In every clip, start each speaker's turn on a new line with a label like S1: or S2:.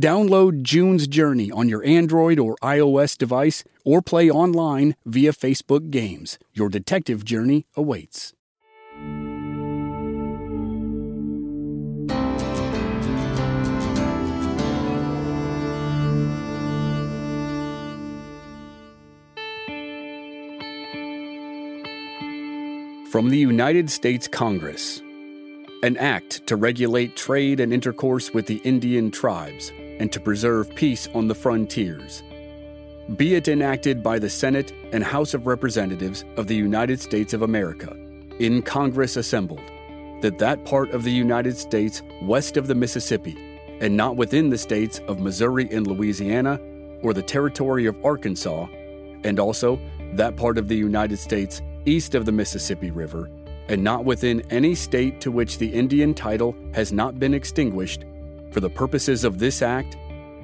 S1: Download June's Journey on your Android or iOS device or play online via Facebook Games. Your detective journey awaits. From the United States Congress An act to regulate trade and intercourse with the Indian tribes and to preserve peace on the frontiers. Be it enacted by the Senate and House of Representatives of the United States of America, in Congress assembled, that that part of the United States west of the Mississippi, and not within the states of Missouri and Louisiana, or the territory of Arkansas, and also that part of the United States east of the Mississippi River, and not within any state to which the Indian title has not been extinguished for the purposes of this act,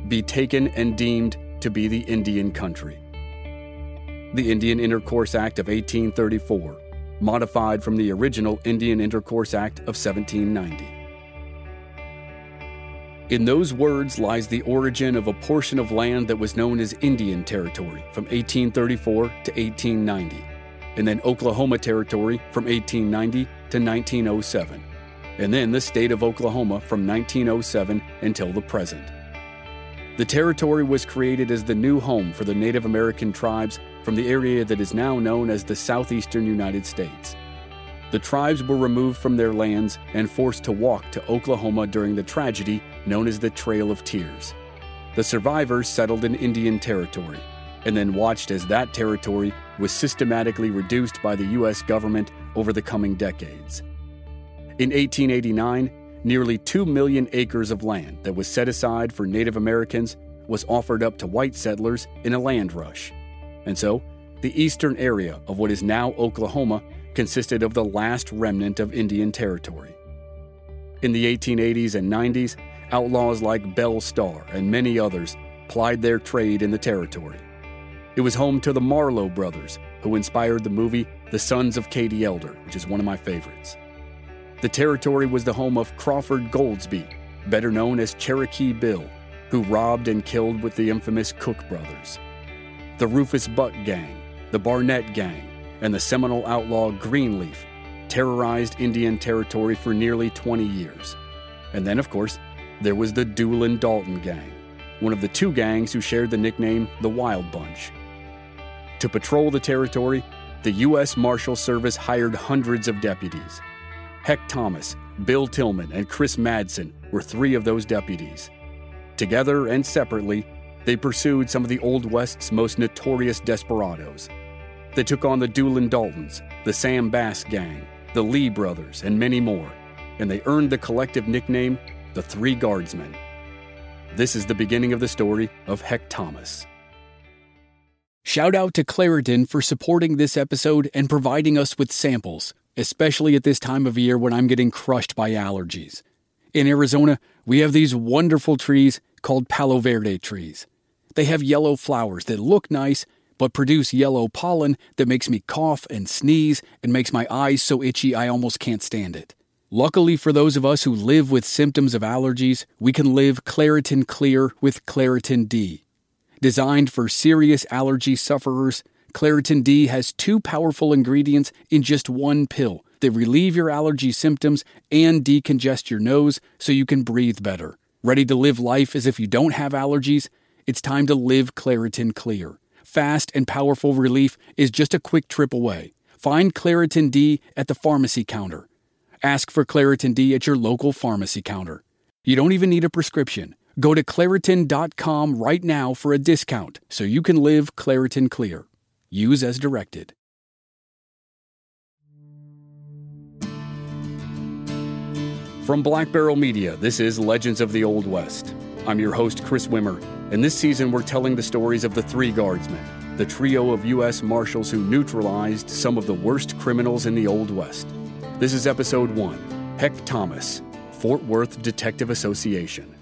S1: be taken and deemed to be the Indian country. The Indian Intercourse Act of 1834, modified from the original Indian Intercourse Act of 1790. In those words lies the origin of a portion of land that was known as Indian Territory from 1834 to 1890, and then Oklahoma Territory from 1890 to 1907 and then the state of Oklahoma from 1907 until the present. The territory was created as the new home for the Native American tribes from the area that is now known as the southeastern United States. The tribes were removed from their lands and forced to walk to Oklahoma during the tragedy known as the Trail of Tears. The survivors settled in Indian Territory and then watched as that territory was systematically reduced by the U.S. government over the coming decades. In 1889, nearly 2 million acres of land that was set aside for Native Americans was offered up to white settlers in a land rush. And so, the eastern area of what is now Oklahoma consisted of the last remnant of Indian territory. In the 1880s and 90s, outlaws like Belle Starr and many others plied their trade in the territory. It was home to the Marlowe brothers, who inspired the movie The Sons of Katie Elder, which is one of my favorites. The territory was the home of Crawford Goldsby, better known as Cherokee Bill, who robbed and killed with the infamous Cook brothers. The Rufus Buck Gang, the Barnett Gang, and the Seminole outlaw Greenleaf terrorized Indian territory for nearly 20 years. And then, of course, there was the Doolin Dalton Gang, one of the two gangs who shared the nickname the Wild Bunch. To patrol the territory, the U.S. Marshal Service hired hundreds of deputies. Heck Thomas, Bill Tilghman, and Chris Madsen were three of those deputies. Together and separately, they pursued some of the Old West's most notorious desperados. They took on the Doolin Daltons, the Sam Bass Gang, the Lee Brothers, and many more, and they earned the collective nickname the Three Guardsmen. This is the beginning of the story of Heck Thomas. Shout out to Claritin for supporting this episode and providing us with samples especially at this time of year when I'm getting crushed by allergies. In Arizona, we have these wonderful trees called Palo Verde trees. They have yellow flowers that look nice, but produce yellow pollen that makes me cough and sneeze and makes my eyes so itchy I almost can't stand it. Luckily for those of us who live with symptoms of allergies, we can live Claritin Clear with Claritin D. Designed for serious allergy sufferers, Claritin D has two powerful ingredients in just one pill They relieve your allergy symptoms and decongest your nose so you can breathe better. Ready to live life as if you don't have allergies? It's time to live Claritin Clear. Fast and powerful relief is just a quick trip away. Find Claritin D at the pharmacy counter. Ask for Claritin D at your local pharmacy counter. You don't even need a prescription. Go to Claritin.com right now for a discount so you can live Claritin Clear. Use as directed. From Black Barrel Media, this is Legends of the Old West. I'm your host, Chris Wimmer, and this season we're telling the stories of the Three Guardsmen, the trio of U.S. Marshals who neutralized some of the worst criminals in the Old West. This is episode one Heck Thomas, Fort Worth Detective Association.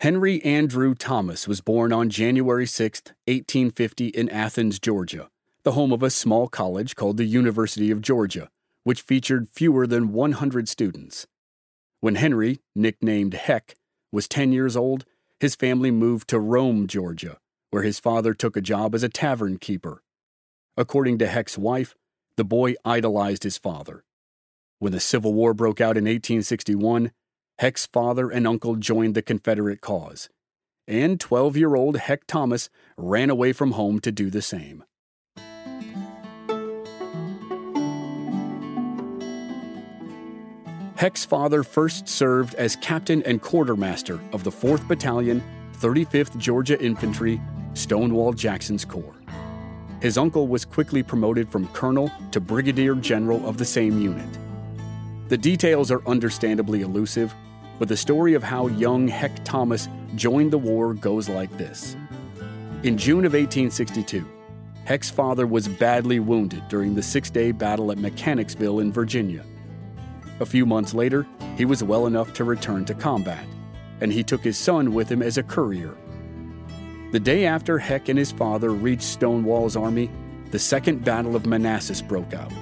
S1: Henry Andrew Thomas was born on January 6, 1850, in Athens, Georgia, the home of a small college called the University of Georgia, which featured fewer than 100 students. When Henry, nicknamed Heck, was 10 years old, his family moved to Rome, Georgia, where his father took a job as a tavern keeper. According to Heck's wife, the boy idolized his father. When the Civil War broke out in 1861, Heck's father and uncle joined the Confederate cause, and 12 year old Heck Thomas ran away from home to do the same. Heck's father first served as captain and quartermaster of the 4th Battalion, 35th Georgia Infantry, Stonewall Jackson's Corps. His uncle was quickly promoted from colonel to brigadier general of the same unit. The details are understandably elusive, but the story of how young Heck Thomas joined the war goes like this. In June of 1862, Heck's father was badly wounded during the six day battle at Mechanicsville in Virginia. A few months later, he was well enough to return to combat, and he took his son with him as a courier the day after Heck and his father reached Stonewall's army, the Second Battle of Manassas broke out.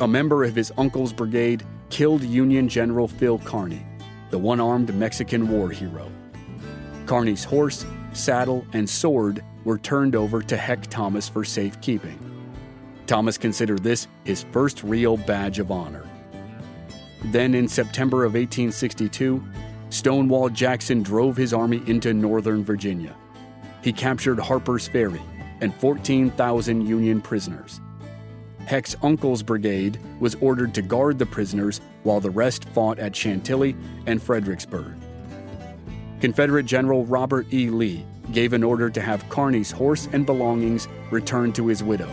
S1: A member of his uncle's brigade killed Union General Phil Kearny, the one armed Mexican war hero. Kearny's horse, saddle, and sword were turned over to Heck Thomas for safekeeping. Thomas considered this his first real badge of honor. Then, in September of 1862, Stonewall Jackson drove his army into northern Virginia he captured Harper's Ferry and 14,000 Union prisoners. Heck's uncle's brigade was ordered to guard the prisoners while the rest fought at Chantilly and Fredericksburg. Confederate General Robert E. Lee gave an order to have Kearny's horse and belongings returned to his widow.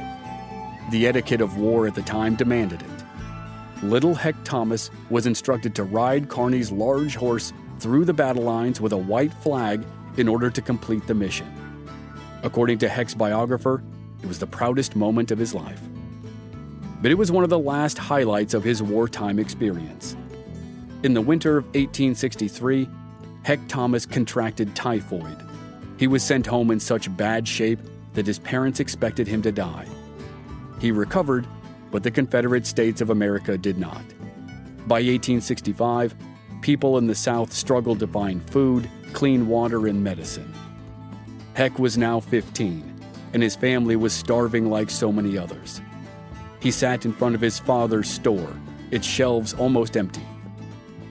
S1: The etiquette of war at the time demanded it. Little Heck Thomas was instructed to ride Kearny's large horse through the battle lines with a white flag in order to complete the mission. According to Heck's biographer, it was the proudest moment of his life. But it was one of the last highlights of his wartime experience. In the winter of 1863, Heck Thomas contracted typhoid. He was sent home in such bad shape that his parents expected him to die. He recovered, but the Confederate States of America did not. By 1865, people in the South struggled to find food, clean water, and medicine. Heck was now 15, and his family was starving like so many others. He sat in front of his father's store, its shelves almost empty.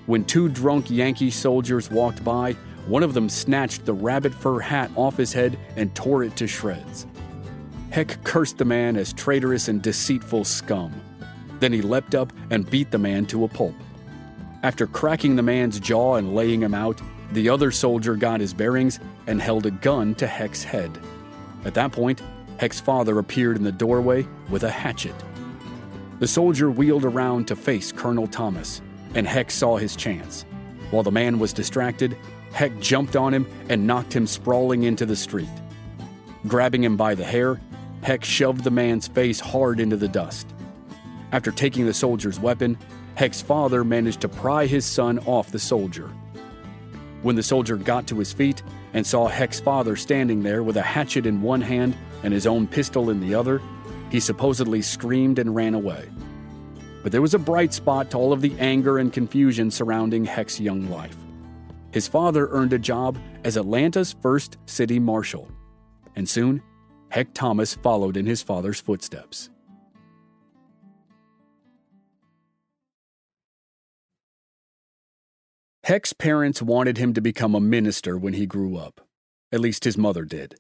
S1: When two drunk Yankee soldiers walked by, one of them snatched the rabbit fur hat off his head and tore it to shreds. Heck cursed the man as traitorous and deceitful scum. Then he leapt up and beat the man to a pulp. After cracking the man's jaw and laying him out, the other soldier got his bearings and held a gun to Heck's head. At that point, Heck's father appeared in the doorway with a hatchet. The soldier wheeled around to face Colonel Thomas, and Heck saw his chance. While the man was distracted, Heck jumped on him and knocked him sprawling into the street. Grabbing him by the hair, Heck shoved the man's face hard into the dust. After taking the soldier's weapon, Heck's father managed to pry his son off the soldier. When the soldier got to his feet and saw Heck's father standing there with a hatchet in one hand and his own pistol in the other, he supposedly screamed and ran away. But there was a bright spot to all of the anger and confusion surrounding Heck's young life. His father earned a job as Atlanta's first city marshal, and soon, Heck Thomas followed in his father's footsteps. Heck's parents wanted him to become a minister when he grew up. At least his mother did.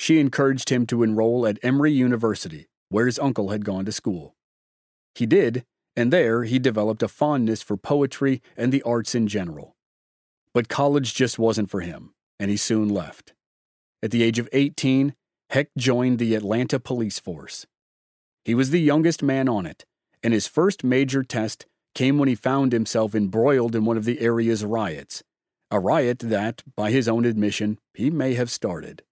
S1: she encouraged him to enroll at Emory University, where his uncle had gone to school. He did, and there he developed a fondness for poetry and the arts in general. But college just wasn't for him, and he soon left. At the age of 18, Heck joined the Atlanta police force. He was the youngest man on it, and his first major test came when he found himself embroiled in one of the area's riots, a riot that, by his own admission, he may have started.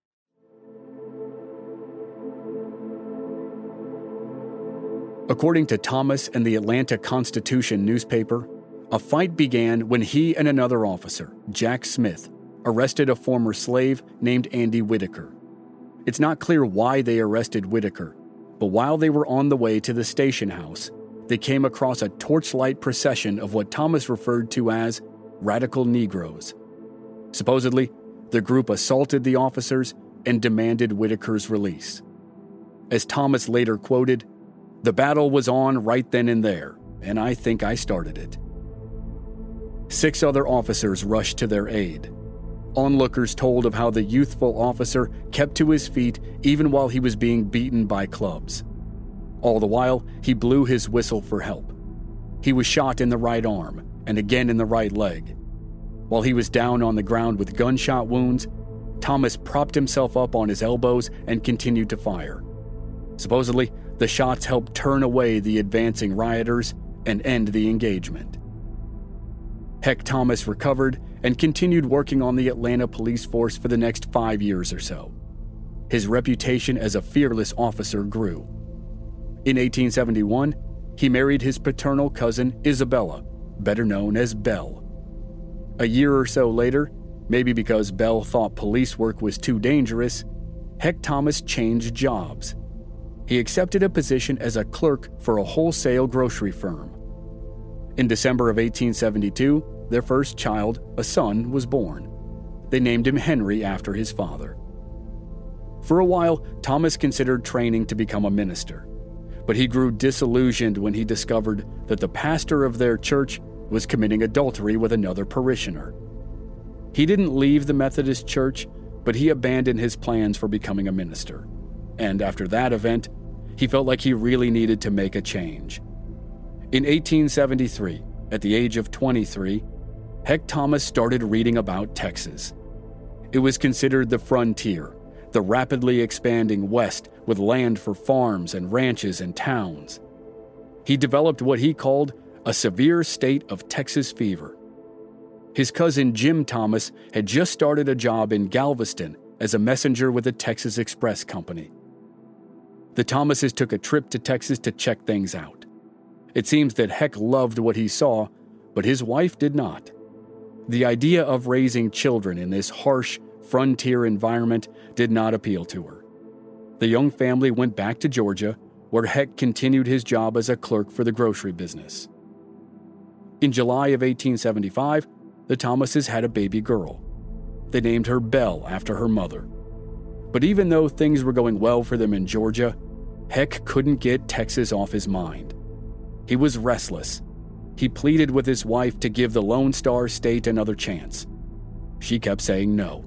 S1: According to Thomas and the Atlanta Constitution newspaper, a fight began when he and another officer, Jack Smith, arrested a former slave named Andy Whitaker. It's not clear why they arrested Whitaker, but while they were on the way to the station house, they came across a torchlight procession of what Thomas referred to as radical Negroes. Supposedly, the group assaulted the officers and demanded Whitaker's release. As Thomas later quoted, the battle was on right then and there, and I think I started it. Six other officers rushed to their aid. Onlookers told of how the youthful officer kept to his feet even while he was being beaten by clubs. All the while, he blew his whistle for help. He was shot in the right arm and again in the right leg. While he was down on the ground with gunshot wounds, Thomas propped himself up on his elbows and continued to fire. Supposedly, the shots helped turn away the advancing rioters and end the engagement. Heck Thomas recovered and continued working on the Atlanta police force for the next five years or so. His reputation as a fearless officer grew. In 1871, he married his paternal cousin Isabella, better known as Belle. A year or so later, maybe because Belle thought police work was too dangerous, Heck Thomas changed jobs he accepted a position as a clerk for a wholesale grocery firm. In December of 1872, their first child, a son, was born. They named him Henry after his father. For a while, Thomas considered training to become a minister, but he grew disillusioned when he discovered that the pastor of their church was committing adultery with another parishioner. He didn't leave the Methodist Church, but he abandoned his plans for becoming a minister. And after that event, he felt like he really needed to make a change. In 1873, at the age of 23, Heck Thomas started reading about Texas. It was considered the frontier, the rapidly expanding West with land for farms and ranches and towns. He developed what he called a severe state of Texas fever. His cousin Jim Thomas had just started a job in Galveston as a messenger with the Texas Express Company the Thomases took a trip to Texas to check things out. It seems that Heck loved what he saw, but his wife did not. The idea of raising children in this harsh, frontier environment did not appeal to her. The young family went back to Georgia, where Heck continued his job as a clerk for the grocery business. In July of 1875, the Thomases had a baby girl. They named her Belle after her mother. But even though things were going well for them in Georgia, Heck couldn't get Texas off his mind. He was restless. He pleaded with his wife to give the Lone Star State another chance. She kept saying no.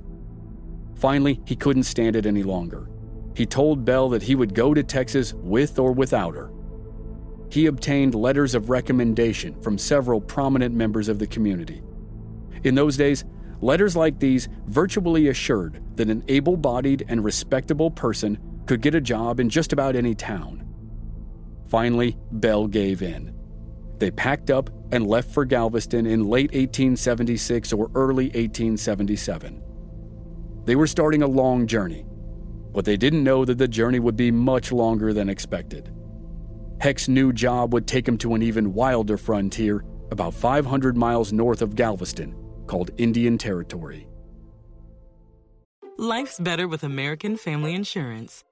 S1: Finally, he couldn't stand it any longer. He told Belle that he would go to Texas with or without her. He obtained letters of recommendation from several prominent members of the community. In those days, letters like these virtually assured that an able bodied and respectable person could get a job in just about any town. Finally, Belle gave in. They packed up and left for Galveston in late 1876 or early 1877. They were starting a long journey, but they didn't know that the journey would be much longer than expected. Heck's new job would take him to an even wilder frontier about 500 miles north of Galveston called Indian Territory.
S2: Life's better with American Family Insurance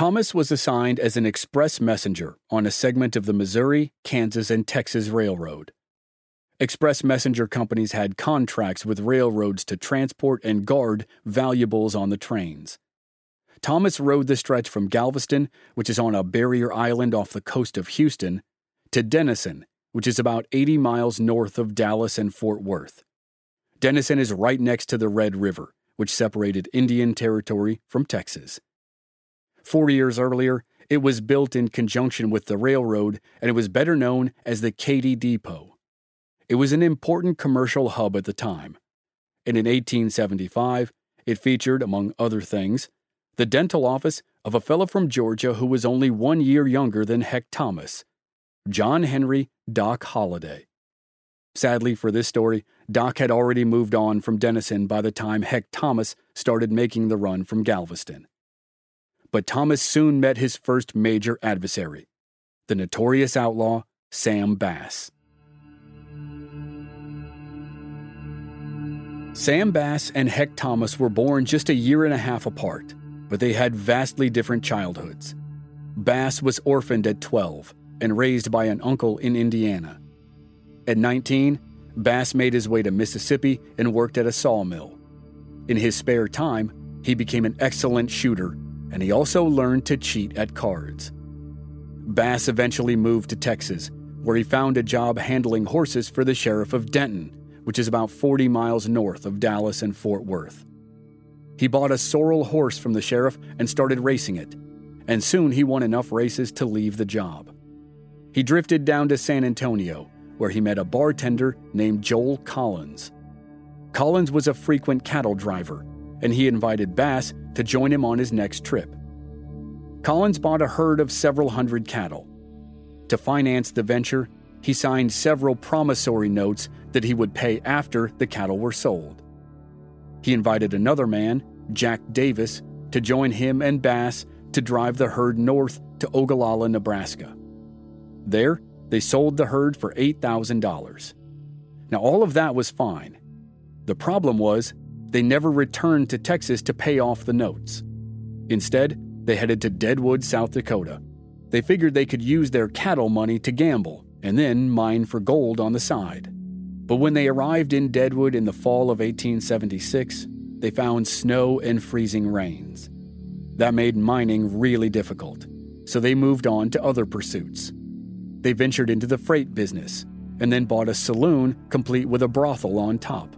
S1: Thomas was assigned as an express messenger on a segment of the Missouri, Kansas, and Texas Railroad. Express messenger companies had contracts with railroads to transport and guard valuables on the trains. Thomas rode the stretch from Galveston, which is on a barrier island off the coast of Houston, to Denison, which is about 80 miles north of Dallas and Fort Worth. Denison is right next to the Red River, which separated Indian Territory from Texas. Four years earlier, it was built in conjunction with the railroad and it was better known as the Katy Depot. It was an important commercial hub at the time. And in 1875, it featured, among other things, the dental office of a fellow from Georgia who was only one year younger than Heck Thomas, John Henry Doc Holliday. Sadly for this story, Doc had already moved on from Denison by the time Heck Thomas started making the run from Galveston. But Thomas soon met his first major adversary, the notorious outlaw Sam Bass. Sam Bass and Heck Thomas were born just a year and a half apart, but they had vastly different childhoods. Bass was orphaned at 12 and raised by an uncle in Indiana. At 19, Bass made his way to Mississippi and worked at a sawmill. In his spare time, he became an excellent shooter, and he also learned to cheat at cards. Bass eventually moved to Texas, where he found a job handling horses for the sheriff of Denton which is about 40 miles north of Dallas and Fort Worth. He bought a sorrel horse from the sheriff and started racing it, and soon he won enough races to leave the job. He drifted down to San Antonio, where he met a bartender named Joel Collins. Collins was a frequent cattle driver, and he invited Bass to join him on his next trip. Collins bought a herd of several hundred cattle. To finance the venture, he signed several promissory notes that he would pay after the cattle were sold. He invited another man, Jack Davis, to join him and Bass to drive the herd north to Ogallala, Nebraska. There, they sold the herd for $8,000. Now, all of that was fine. The problem was, they never returned to Texas to pay off the notes. Instead, they headed to Deadwood, South Dakota. They figured they could use their cattle money to gamble and then mine for gold on the side. But when they arrived in Deadwood in the fall of 1876, they found snow and freezing rains. That made mining really difficult, so they moved on to other pursuits. They ventured into the freight business and then bought a saloon complete with a brothel on top.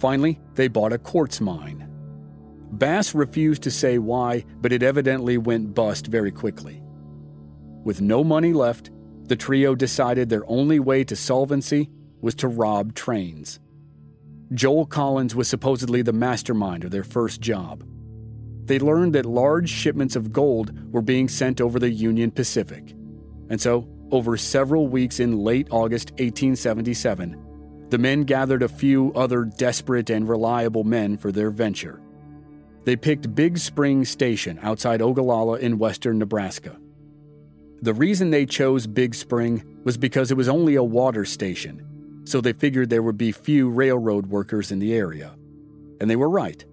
S1: Finally, they bought a quartz mine. Bass refused to say why, but it evidently went bust very quickly. With no money left, the trio decided their only way to solvency was to rob trains. Joel Collins was supposedly the mastermind of their first job. They learned that large shipments of gold were being sent over the Union Pacific. And so, over several weeks in late August 1877, the men gathered a few other desperate and reliable men for their venture. They picked Big Spring Station outside Ogallala in western Nebraska. The reason they chose Big Spring was because it was only a water station, so they figured there would be few railroad workers in the area. And they were right.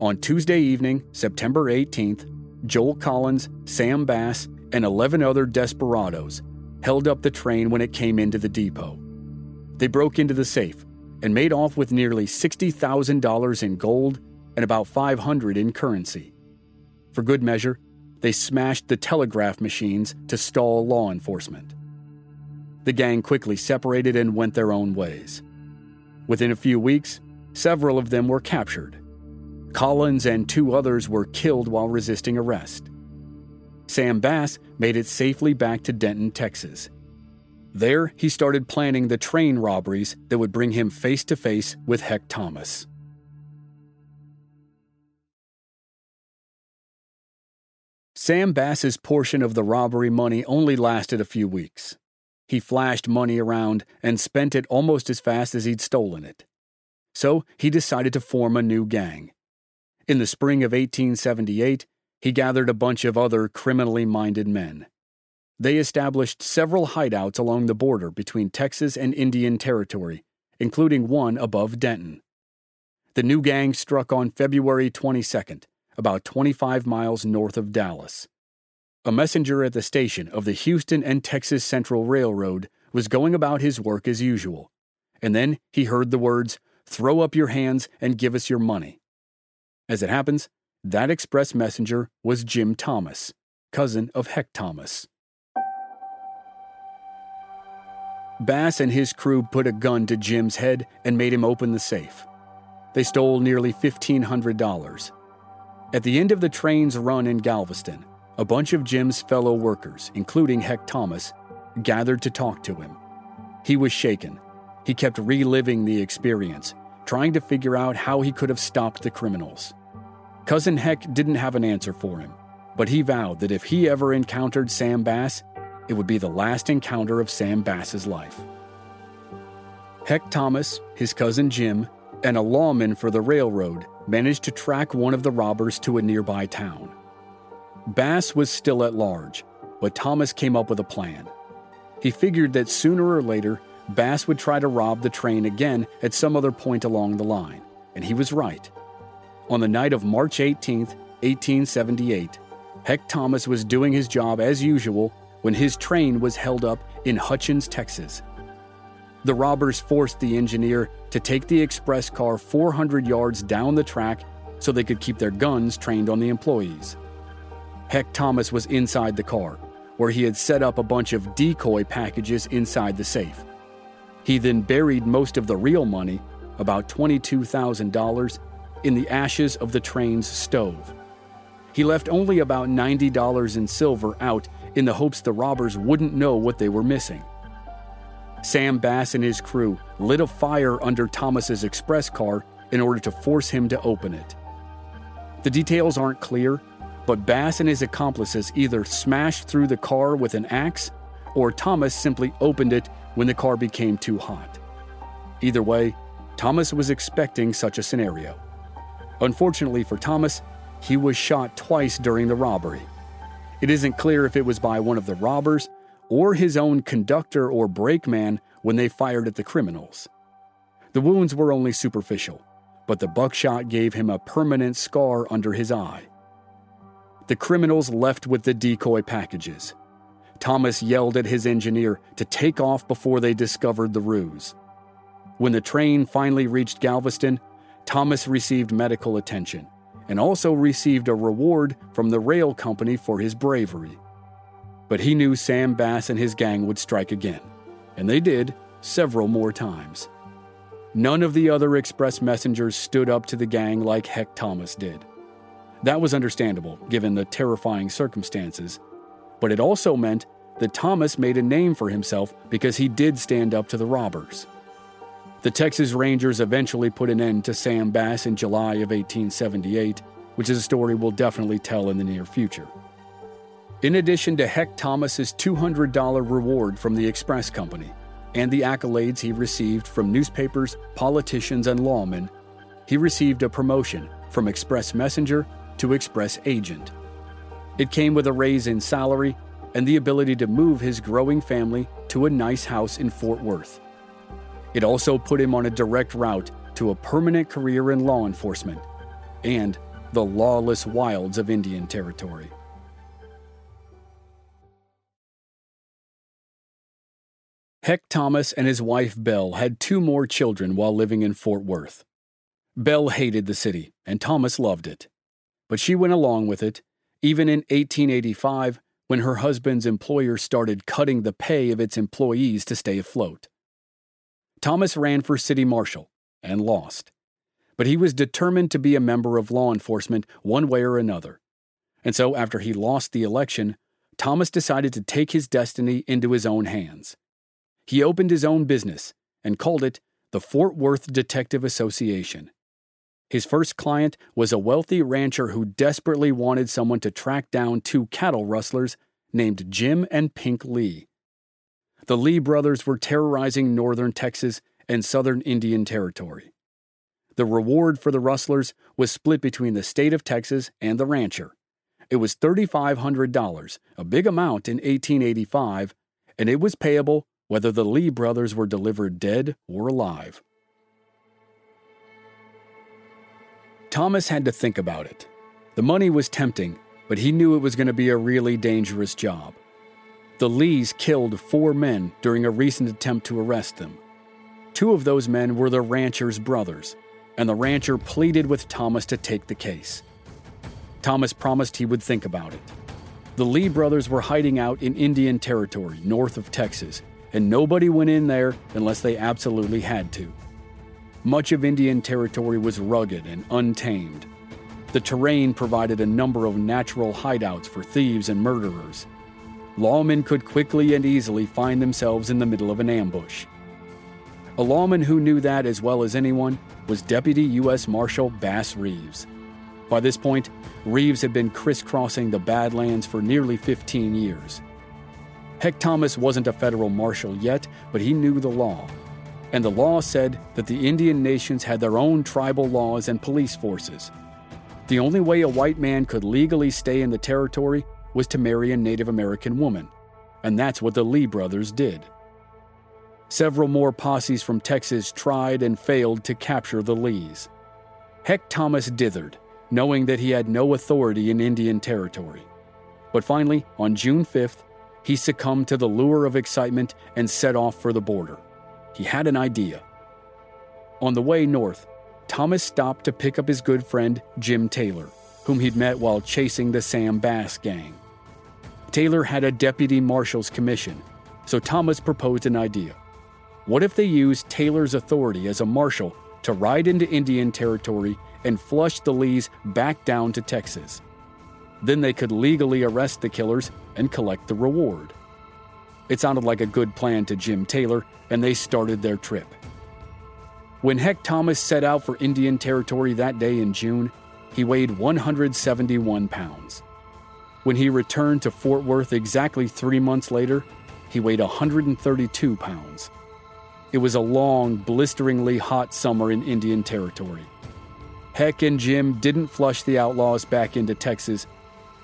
S1: On Tuesday evening, September 18th, Joel Collins, Sam Bass, and 11 other desperados held up the train when it came into the depot. They broke into the safe and made off with nearly $60,000 in gold and about 500 in currency. For good measure, they smashed the telegraph machines to stall law enforcement. The gang quickly separated and went their own ways. Within a few weeks, several of them were captured. Collins and two others were killed while resisting arrest. Sam Bass made it safely back to Denton, Texas. There, he started planning the train robberies that would bring him face to face with Heck Thomas. Sam Bass's portion of the robbery money only lasted a few weeks. He flashed money around and spent it almost as fast as he'd stolen it. So he decided to form a new gang. In the spring of 1878, he gathered a bunch of other criminally minded men. They established several hideouts along the border between Texas and Indian Territory, including one above Denton. The new gang struck on February 22nd about 25 miles north of Dallas. a messenger at the station of the Houston and Texas Central Railroad, was going about his work as usual. And then he heard the words, Throw up your hands and give us your money. As it happens, that express messenger was Jim Thomas, cousin of Heck Thomas. Bass and his crew put a gun to Jim's head and made him open the safe. They stole nearly $1,500. At the end of the train's run in Galveston, a bunch of Jim's fellow workers, including Heck Thomas, gathered to talk to him. He was shaken. He kept reliving the experience, trying to figure out how he could have stopped the criminals. Cousin Heck didn't have an answer for him, but he vowed that if he ever encountered Sam Bass, it would be the last encounter of Sam Bass's life. Heck Thomas, his cousin Jim, and a lawman for the railroad managed to track one of the robbers to a nearby town. Bass was still at large, but Thomas came up with a plan. He figured that sooner or later, Bass would try to rob the train again at some other point along the line, and he was right. On the night of March 18, 1878, Heck Thomas was doing his job as usual when his train was held up in Hutchins, Texas. The robbers forced the engineer to take the express car 400 yards down the track so they could keep their guns trained on the employees. Heck Thomas was inside the car, where he had set up a bunch of decoy packages inside the safe. He then buried most of the real money, about $22,000, in the ashes of the train's stove. He left only about $90 in silver out in the hopes the robbers wouldn't know what they were missing. Sam Bass and his crew lit a fire under Thomas's express car in order to force him to open it. The details aren't clear, but Bass and his accomplices either smashed through the car with an axe or Thomas simply opened it when the car became too hot. Either way, Thomas was expecting such a scenario. Unfortunately for Thomas, he was shot twice during the robbery. It isn't clear if it was by one of the robbers or his own conductor or brakeman when they fired at the criminals. The wounds were only superficial, but the buckshot gave him a permanent scar under his eye. The criminals left with the decoy packages. Thomas yelled at his engineer to take off before they discovered the ruse. When the train finally reached Galveston, Thomas received medical attention and also received a reward from the rail company for his bravery. But he knew Sam Bass and his gang would strike again, and they did several more times. None of the other express messengers stood up to the gang like Heck Thomas did. That was understandable, given the terrifying circumstances, but it also meant that Thomas made a name for himself because he did stand up to the robbers. The Texas Rangers eventually put an end to Sam Bass in July of 1878, which is a story we'll definitely tell in the near future. In addition to Heck Thomas's $200 reward from the Express Company and the accolades he received from newspapers, politicians, and lawmen, he received a promotion from Express Messenger to Express Agent. It came with a raise in salary and the ability to move his growing family to a nice house in Fort Worth. It also put him on a direct route to a permanent career in law enforcement and the lawless wilds of Indian Territory. Heck Thomas and his wife Belle had two more children while living in Fort Worth. Belle hated the city, and Thomas loved it. But she went along with it, even in 1885 when her husband's employer started cutting the pay of its employees to stay afloat. Thomas ran for city marshal and lost, but he was determined to be a member of law enforcement one way or another. And so, after he lost the election, Thomas decided to take his destiny into his own hands. He opened his own business and called it the Fort Worth Detective Association. His first client was a wealthy rancher who desperately wanted someone to track down two cattle rustlers named Jim and Pink Lee. The Lee brothers were terrorizing northern Texas and southern Indian Territory. The reward for the rustlers was split between the state of Texas and the rancher. It was $3,500, a big amount in 1885, and it was payable whether the Lee brothers were delivered dead or alive. Thomas had to think about it. The money was tempting, but he knew it was going to be a really dangerous job. The Lees killed four men during a recent attempt to arrest them. Two of those men were the rancher's brothers, and the rancher pleaded with Thomas to take the case. Thomas promised he would think about it. The Lee brothers were hiding out in Indian Territory, north of Texas, and nobody went in there unless they absolutely had to. Much of Indian Territory was rugged and untamed. The terrain provided a number of natural hideouts for thieves and murderers. Lawmen could quickly and easily find themselves in the middle of an ambush. A lawman who knew that as well as anyone was Deputy U.S. Marshal Bass Reeves. By this point, Reeves had been crisscrossing the Badlands for nearly 15 years. Heck Thomas wasn't a federal marshal yet, but he knew the law. And the law said that the Indian nations had their own tribal laws and police forces. The only way a white man could legally stay in the territory was to marry a Native American woman, and that's what the Lee brothers did. Several more posses from Texas tried and failed to capture the Lees. Heck Thomas dithered, knowing that he had no authority in Indian Territory. But finally, on June 5th, he succumbed to the lure of excitement and set off for the border. He had an idea. On the way north, Thomas stopped to pick up his good friend Jim Taylor, whom he'd met while chasing the Sam Bass gang. Taylor had a deputy marshal's commission, so Thomas proposed an idea. What if they used Taylor's authority as a marshal to ride into Indian Territory and flush the Lees back down to Texas? Then they could legally arrest the killers and collect the reward. It sounded like a good plan to Jim Taylor, and they started their trip. When Heck Thomas set out for Indian Territory that day in June, he weighed 171 pounds. When he returned to Fort Worth exactly three months later, he weighed 132 pounds. It was a long, blisteringly hot summer in Indian Territory. Heck and Jim didn't flush the outlaws back into Texas,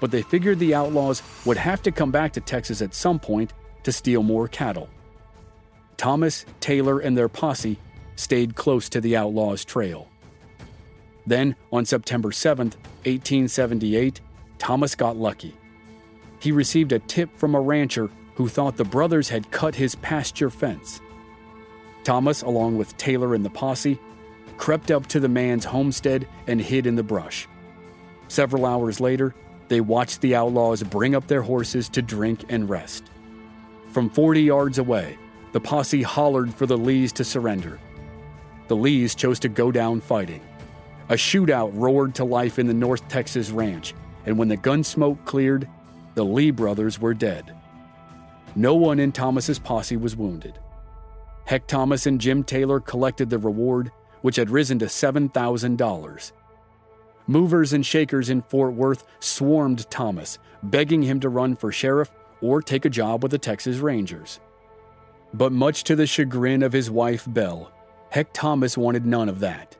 S1: but they figured the outlaws would have to come back to Texas at some point to steal more cattle. Thomas, Taylor, and their posse stayed close to the outlaws' trail. Then, on September 7, 1878, Thomas got lucky. He received a tip from a rancher who thought the brothers had cut his pasture fence. Thomas, along with Taylor and the posse, crept up to the man's homestead and hid in the brush. Several hours later, they watched the outlaws bring up their horses to drink and rest. From 40 yards away, the posse hollered for the Lees to surrender. The Lees chose to go down fighting. A shootout roared to life in the North Texas ranch, and when the gun smoke cleared, the Lee brothers were dead. No one in Thomas's posse was wounded. Heck Thomas and Jim Taylor collected the reward, which had risen to $7,000. Movers and shakers in Fort Worth swarmed Thomas, begging him to run for sheriff or take a job with the Texas Rangers. But much to the chagrin of his wife, Belle, Heck Thomas wanted none of that.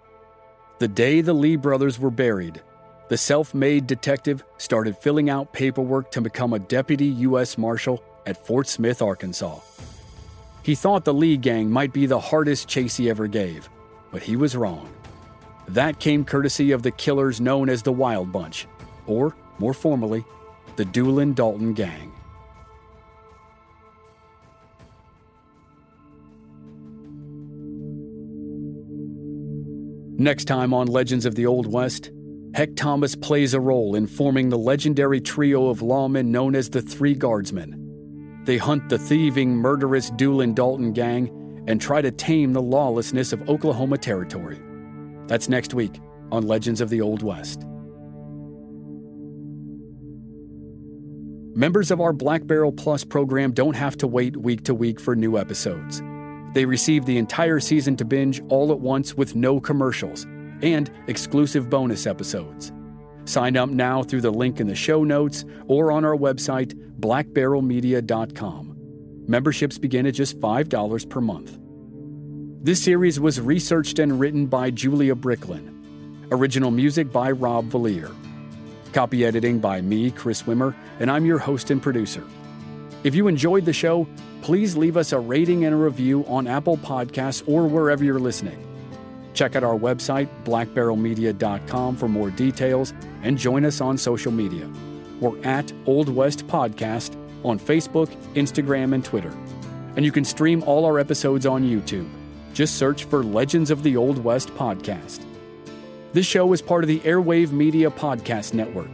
S1: The day the Lee brothers were buried, the self made detective started filling out paperwork to become a deputy U.S. Marshal at Fort Smith, Arkansas. He thought the Lee gang might be the hardest chase he ever gave, but he was wrong. That came courtesy of the killers known as the Wild Bunch, or, more formally, the Doolin Dalton Gang. Next time on Legends of the Old West, Heck Thomas plays a role in forming the legendary trio of lawmen known as the Three Guardsmen. They hunt the thieving, murderous Doolin Dalton gang and try to tame the lawlessness of Oklahoma Territory. That's next week on Legends of the Old West. Members of our Black Barrel Plus program don't have to wait week to week for new episodes. They receive the entire season to binge all at once with no commercials and exclusive bonus episodes. Sign up now through the link in the show notes or on our website, blackbarrelmedia.com. Memberships begin at just $5 per month. This series was researched and written by Julia Bricklin. Original music by Rob Valier. Copy editing by me, Chris Wimmer, and I'm your host and producer. If you enjoyed the show, please leave us a rating and a review on Apple Podcasts or wherever you're listening. Check out our website, blackbarrelmedia.com, for more details and join us on social media. We're at Old West Podcast on Facebook, Instagram, and Twitter. And you can stream all our episodes on YouTube. Just search for Legends of the Old West Podcast. This show is part of the Airwave Media Podcast Network.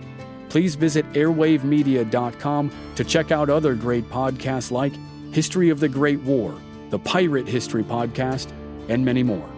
S1: Please visit airwavemedia.com to check out other great podcasts like History of the Great War, the Pirate History Podcast, and many more.